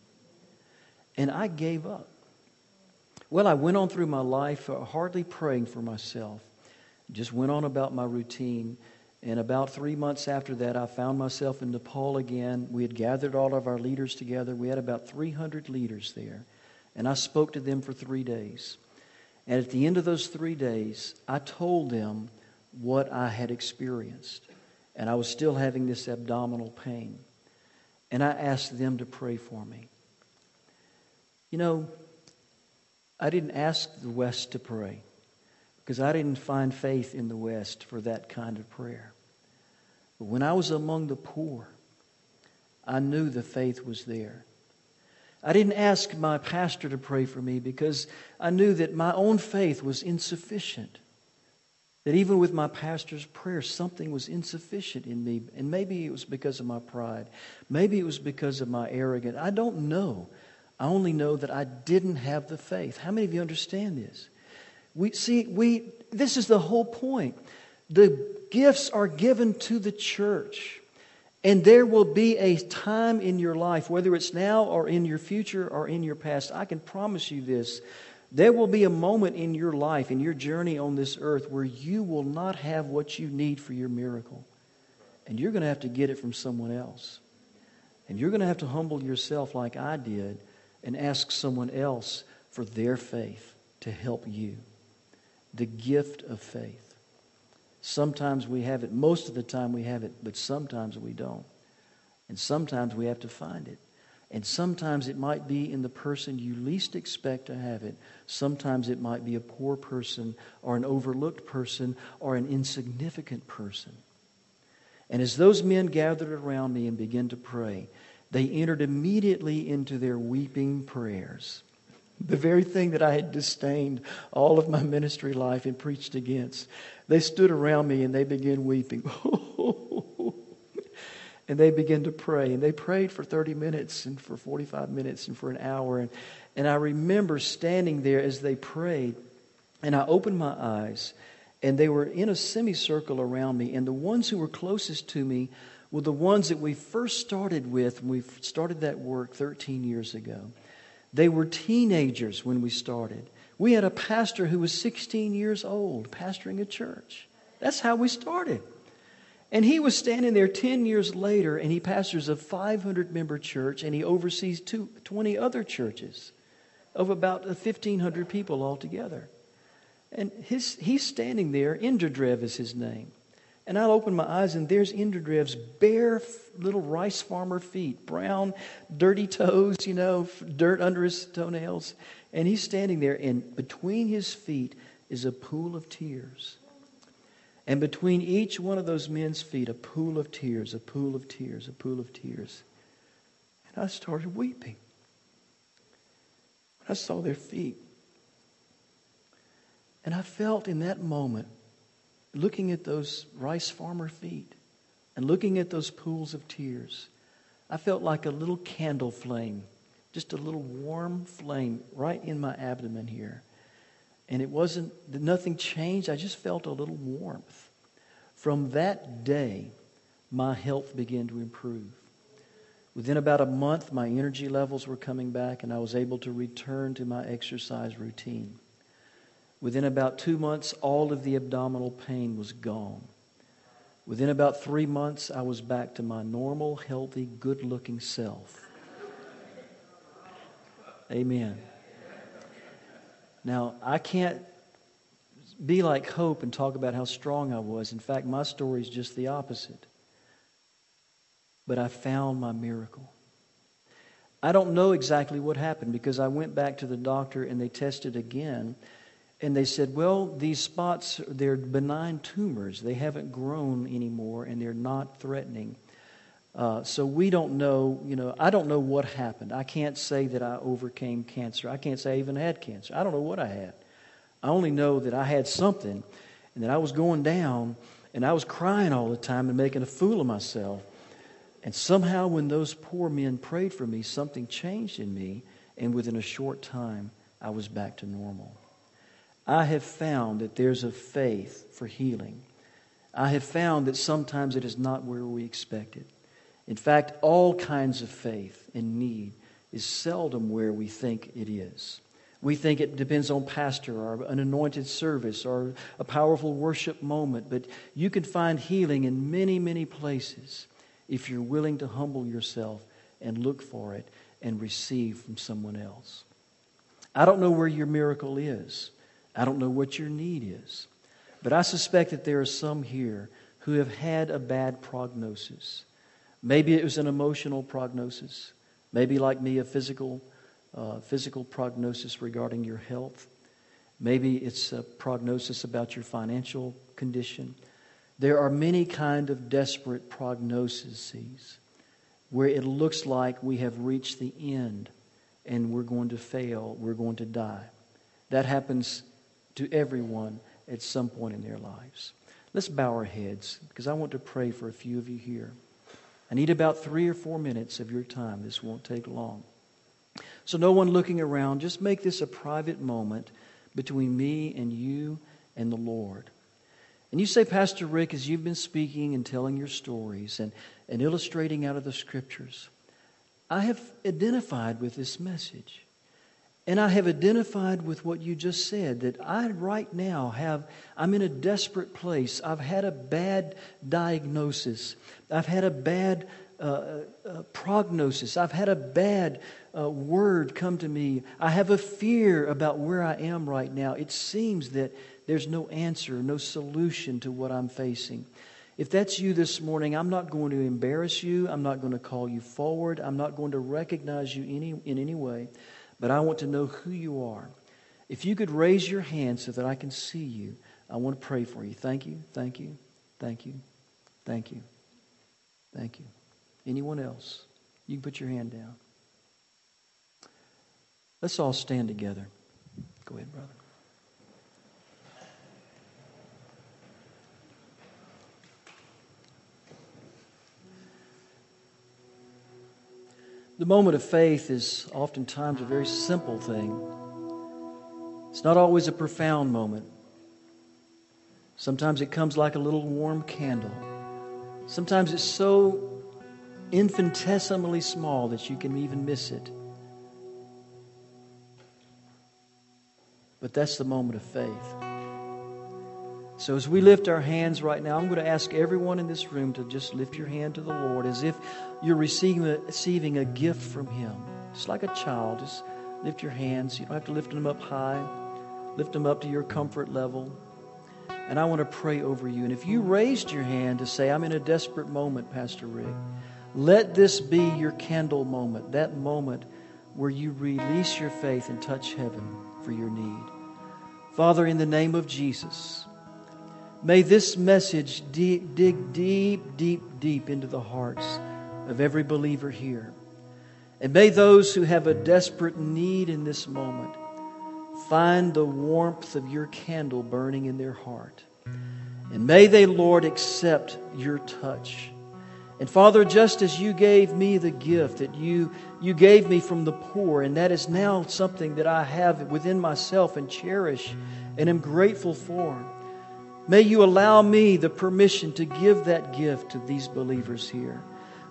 And I gave up. Well, I went on through my life uh, hardly praying for myself, just went on about my routine. And about three months after that, I found myself in Nepal again. We had gathered all of our leaders together. We had about 300 leaders there. And I spoke to them for three days. And at the end of those three days, I told them what I had experienced. And I was still having this abdominal pain. And I asked them to pray for me. You know, I didn't ask the West to pray because I didn't find faith in the West for that kind of prayer. But when I was among the poor, I knew the faith was there. I didn't ask my pastor to pray for me because I knew that my own faith was insufficient. That even with my pastor's prayer, something was insufficient in me. And maybe it was because of my pride. Maybe it was because of my arrogance. I don't know. I only know that I didn't have the faith. How many of you understand this? We see we this is the whole point. The gifts are given to the church. And there will be a time in your life, whether it's now or in your future or in your past, I can promise you this. There will be a moment in your life, in your journey on this earth, where you will not have what you need for your miracle. And you're going to have to get it from someone else. And you're going to have to humble yourself like I did and ask someone else for their faith to help you. The gift of faith. Sometimes we have it, most of the time we have it, but sometimes we don't. And sometimes we have to find it. And sometimes it might be in the person you least expect to have it. Sometimes it might be a poor person or an overlooked person or an insignificant person. And as those men gathered around me and began to pray, they entered immediately into their weeping prayers. The very thing that I had disdained all of my ministry life and preached against. They stood around me and they began weeping. <laughs> and they began to pray. And they prayed for 30 minutes and for 45 minutes and for an hour. And, and I remember standing there as they prayed. And I opened my eyes and they were in a semicircle around me. And the ones who were closest to me were the ones that we first started with we started that work 13 years ago. They were teenagers when we started. We had a pastor who was 16 years old pastoring a church. That's how we started. And he was standing there 10 years later, and he pastors a 500 member church, and he oversees two, 20 other churches of about uh, 1,500 people altogether. And his, he's standing there, Indradev is his name. And I open my eyes, and there's Indradev's bare little rice farmer feet, brown, dirty toes, you know, dirt under his toenails. And he's standing there, and between his feet is a pool of tears. And between each one of those men's feet, a pool of tears, a pool of tears, a pool of tears. And I started weeping. When I saw their feet. And I felt in that moment looking at those rice farmer feet and looking at those pools of tears, I felt like a little candle flame, just a little warm flame right in my abdomen here. And it wasn't, nothing changed. I just felt a little warmth. From that day, my health began to improve. Within about a month, my energy levels were coming back, and I was able to return to my exercise routine. Within about two months, all of the abdominal pain was gone. Within about three months, I was back to my normal, healthy, good looking self. Amen. Now, I can't be like Hope and talk about how strong I was. In fact, my story is just the opposite. But I found my miracle. I don't know exactly what happened because I went back to the doctor and they tested again and they said, well, these spots, they're benign tumors. They haven't grown anymore and they're not threatening. Uh, so we don't know, you know, I don't know what happened. I can't say that I overcame cancer. I can't say I even had cancer. I don't know what I had. I only know that I had something and that I was going down and I was crying all the time and making a fool of myself. And somehow, when those poor men prayed for me, something changed in me, and within a short time, I was back to normal. I have found that there's a faith for healing. I have found that sometimes it is not where we expect it. In fact, all kinds of faith and need is seldom where we think it is. We think it depends on pastor or an anointed service or a powerful worship moment, but you can find healing in many, many places if you're willing to humble yourself and look for it and receive from someone else. I don't know where your miracle is. I don't know what your need is. But I suspect that there are some here who have had a bad prognosis. Maybe it was an emotional prognosis. Maybe, like me, a physical, uh, physical prognosis regarding your health. Maybe it's a prognosis about your financial condition. There are many kind of desperate prognoses where it looks like we have reached the end and we're going to fail, we're going to die. That happens to everyone at some point in their lives. Let's bow our heads because I want to pray for a few of you here. I need about three or four minutes of your time. This won't take long. So, no one looking around, just make this a private moment between me and you and the Lord. And you say, Pastor Rick, as you've been speaking and telling your stories and, and illustrating out of the scriptures, I have identified with this message. And I have identified with what you just said that I right now have, I'm in a desperate place. I've had a bad diagnosis. I've had a bad uh, uh, prognosis. I've had a bad uh, word come to me. I have a fear about where I am right now. It seems that there's no answer, no solution to what I'm facing. If that's you this morning, I'm not going to embarrass you. I'm not going to call you forward. I'm not going to recognize you any, in any way but I want to know who you are. If you could raise your hand so that I can see you, I want to pray for you. Thank you, thank you, thank you, thank you, thank you. Anyone else? You can put your hand down. Let's all stand together. Go ahead, brother. The moment of faith is oftentimes a very simple thing. It's not always a profound moment. Sometimes it comes like a little warm candle. Sometimes it's so infinitesimally small that you can even miss it. But that's the moment of faith. So, as we lift our hands right now, I'm going to ask everyone in this room to just lift your hand to the Lord as if you're receiving a, receiving a gift from Him. Just like a child, just lift your hands. You don't have to lift them up high, lift them up to your comfort level. And I want to pray over you. And if you raised your hand to say, I'm in a desperate moment, Pastor Rick, let this be your candle moment, that moment where you release your faith and touch heaven for your need. Father, in the name of Jesus, May this message deep, dig deep, deep, deep into the hearts of every believer here. And may those who have a desperate need in this moment find the warmth of your candle burning in their heart. And may they, Lord, accept your touch. And Father, just as you gave me the gift that you, you gave me from the poor, and that is now something that I have within myself and cherish and am grateful for. May you allow me the permission to give that gift to these believers here.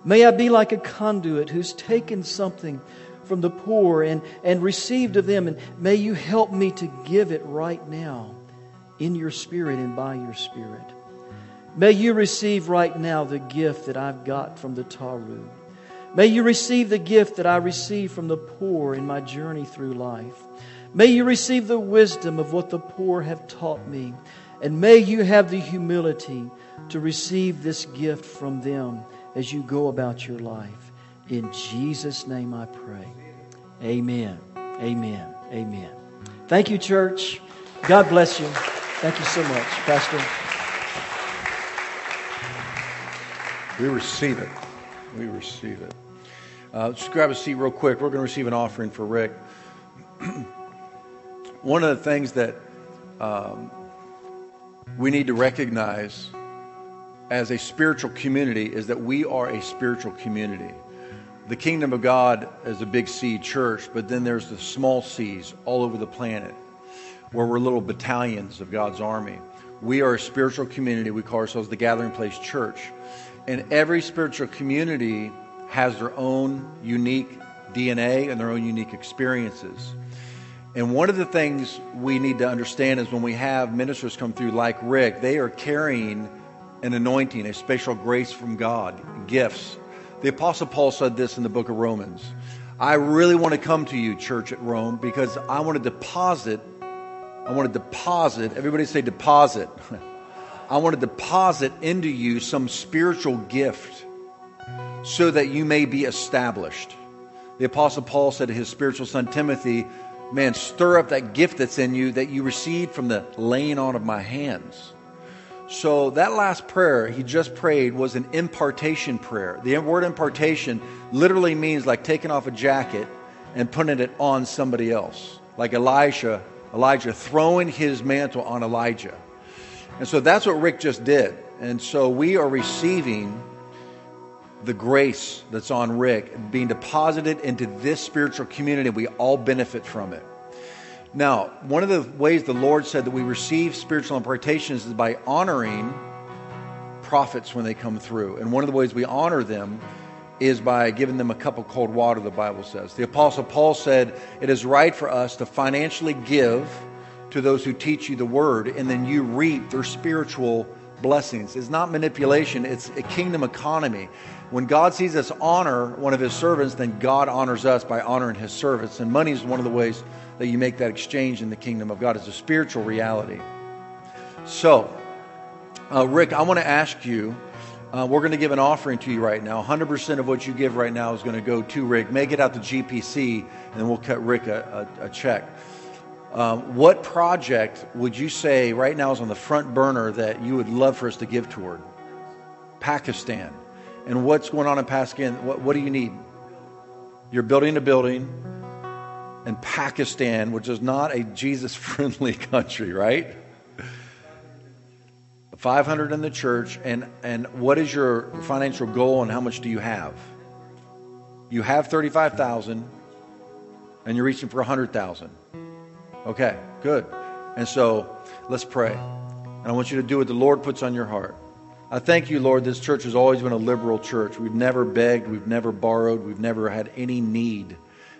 May I be like a conduit who's taken something from the poor and, and received of them, and may you help me to give it right now in your spirit and by your spirit. May you receive right now the gift that I've got from the Tharu. May you receive the gift that I received from the poor in my journey through life. May you receive the wisdom of what the poor have taught me. And may you have the humility to receive this gift from them as you go about your life. In Jesus' name I pray. Amen. Amen. Amen. Thank you, church. God bless you. Thank you so much, Pastor. We receive it. We receive it. Uh, just grab a seat real quick. We're going to receive an offering for Rick. <clears throat> One of the things that um, we need to recognize as a spiritual community is that we are a spiritual community. The kingdom of God is a big C church, but then there's the small C's all over the planet where we're little battalions of God's army. We are a spiritual community. We call ourselves the Gathering Place Church. And every spiritual community has their own unique DNA and their own unique experiences. And one of the things we need to understand is when we have ministers come through like Rick, they are carrying an anointing, a special grace from God, gifts. The Apostle Paul said this in the book of Romans. I really want to come to you, church at Rome, because I want to deposit, I want to deposit, everybody say deposit. <laughs> I want to deposit into you some spiritual gift so that you may be established. The Apostle Paul said to his spiritual son Timothy, Man, stir up that gift that's in you that you received from the laying on of my hands. So that last prayer he just prayed was an impartation prayer. The word impartation literally means like taking off a jacket and putting it on somebody else. Like Elisha, Elijah throwing his mantle on Elijah. And so that's what Rick just did. And so we are receiving the grace that's on Rick being deposited into this spiritual community. We all benefit from it. Now, one of the ways the Lord said that we receive spiritual impartations is by honoring prophets when they come through. And one of the ways we honor them is by giving them a cup of cold water, the Bible says. The Apostle Paul said, It is right for us to financially give to those who teach you the word, and then you reap their spiritual blessings. It's not manipulation, it's a kingdom economy. When God sees us honor one of his servants, then God honors us by honoring his servants. And money is one of the ways that you make that exchange in the kingdom of God. It's a spiritual reality. So, uh, Rick, I want to ask you. Uh, we're going to give an offering to you right now. 100% of what you give right now is going to go to Rick. Make it out to GPC, and then we'll cut Rick a, a, a check. Um, what project would you say right now is on the front burner that you would love for us to give toward? Pakistan. And what's going on in Pakistan? What, what do you need? You're building a building in Pakistan, which is not a Jesus friendly <laughs> country, right? 500 in the church, and, and what is your financial goal and how much do you have? You have 35,000 and you're reaching for 100,000. Okay, good. And so let's pray. And I want you to do what the Lord puts on your heart. I thank you, Lord. This church has always been a liberal church. We've never begged, we've never borrowed, we've never had any need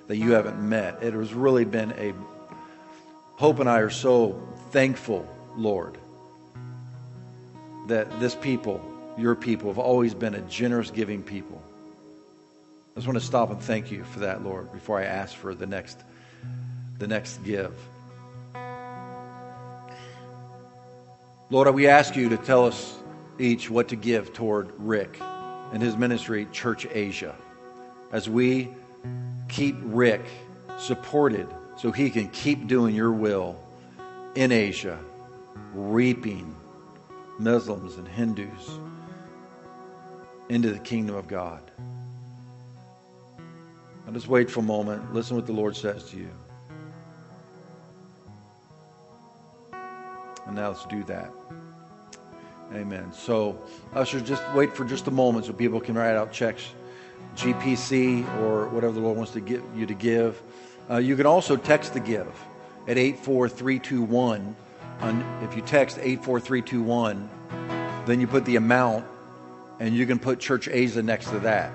that you haven't met. It has really been a. Hope and I are so thankful, Lord, that this people, your people, have always been a generous giving people. I just want to stop and thank you for that, Lord, before I ask for the next, the next give. Lord, we ask you to tell us each what to give toward Rick and his ministry, Church Asia, as we keep Rick supported so he can keep doing your will in Asia, reaping Muslims and Hindus into the kingdom of God. Now just wait for a moment. Listen what the Lord says to you. And now let's do that. Amen. So, ushers, just wait for just a moment so people can write out checks GPC or whatever the Lord wants to give you to give. Uh, you can also text the give at 84321. if you text 84321, then you put the amount and you can put Church Asia next to that.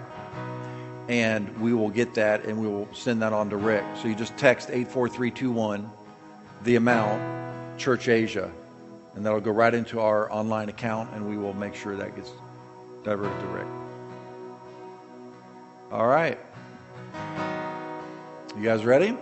And we will get that and we will send that on to Rick. So you just text 84321, the amount, Church Asia, and that'll go right into our online account and we will make sure that gets diverted to Rick. All right. You guys ready?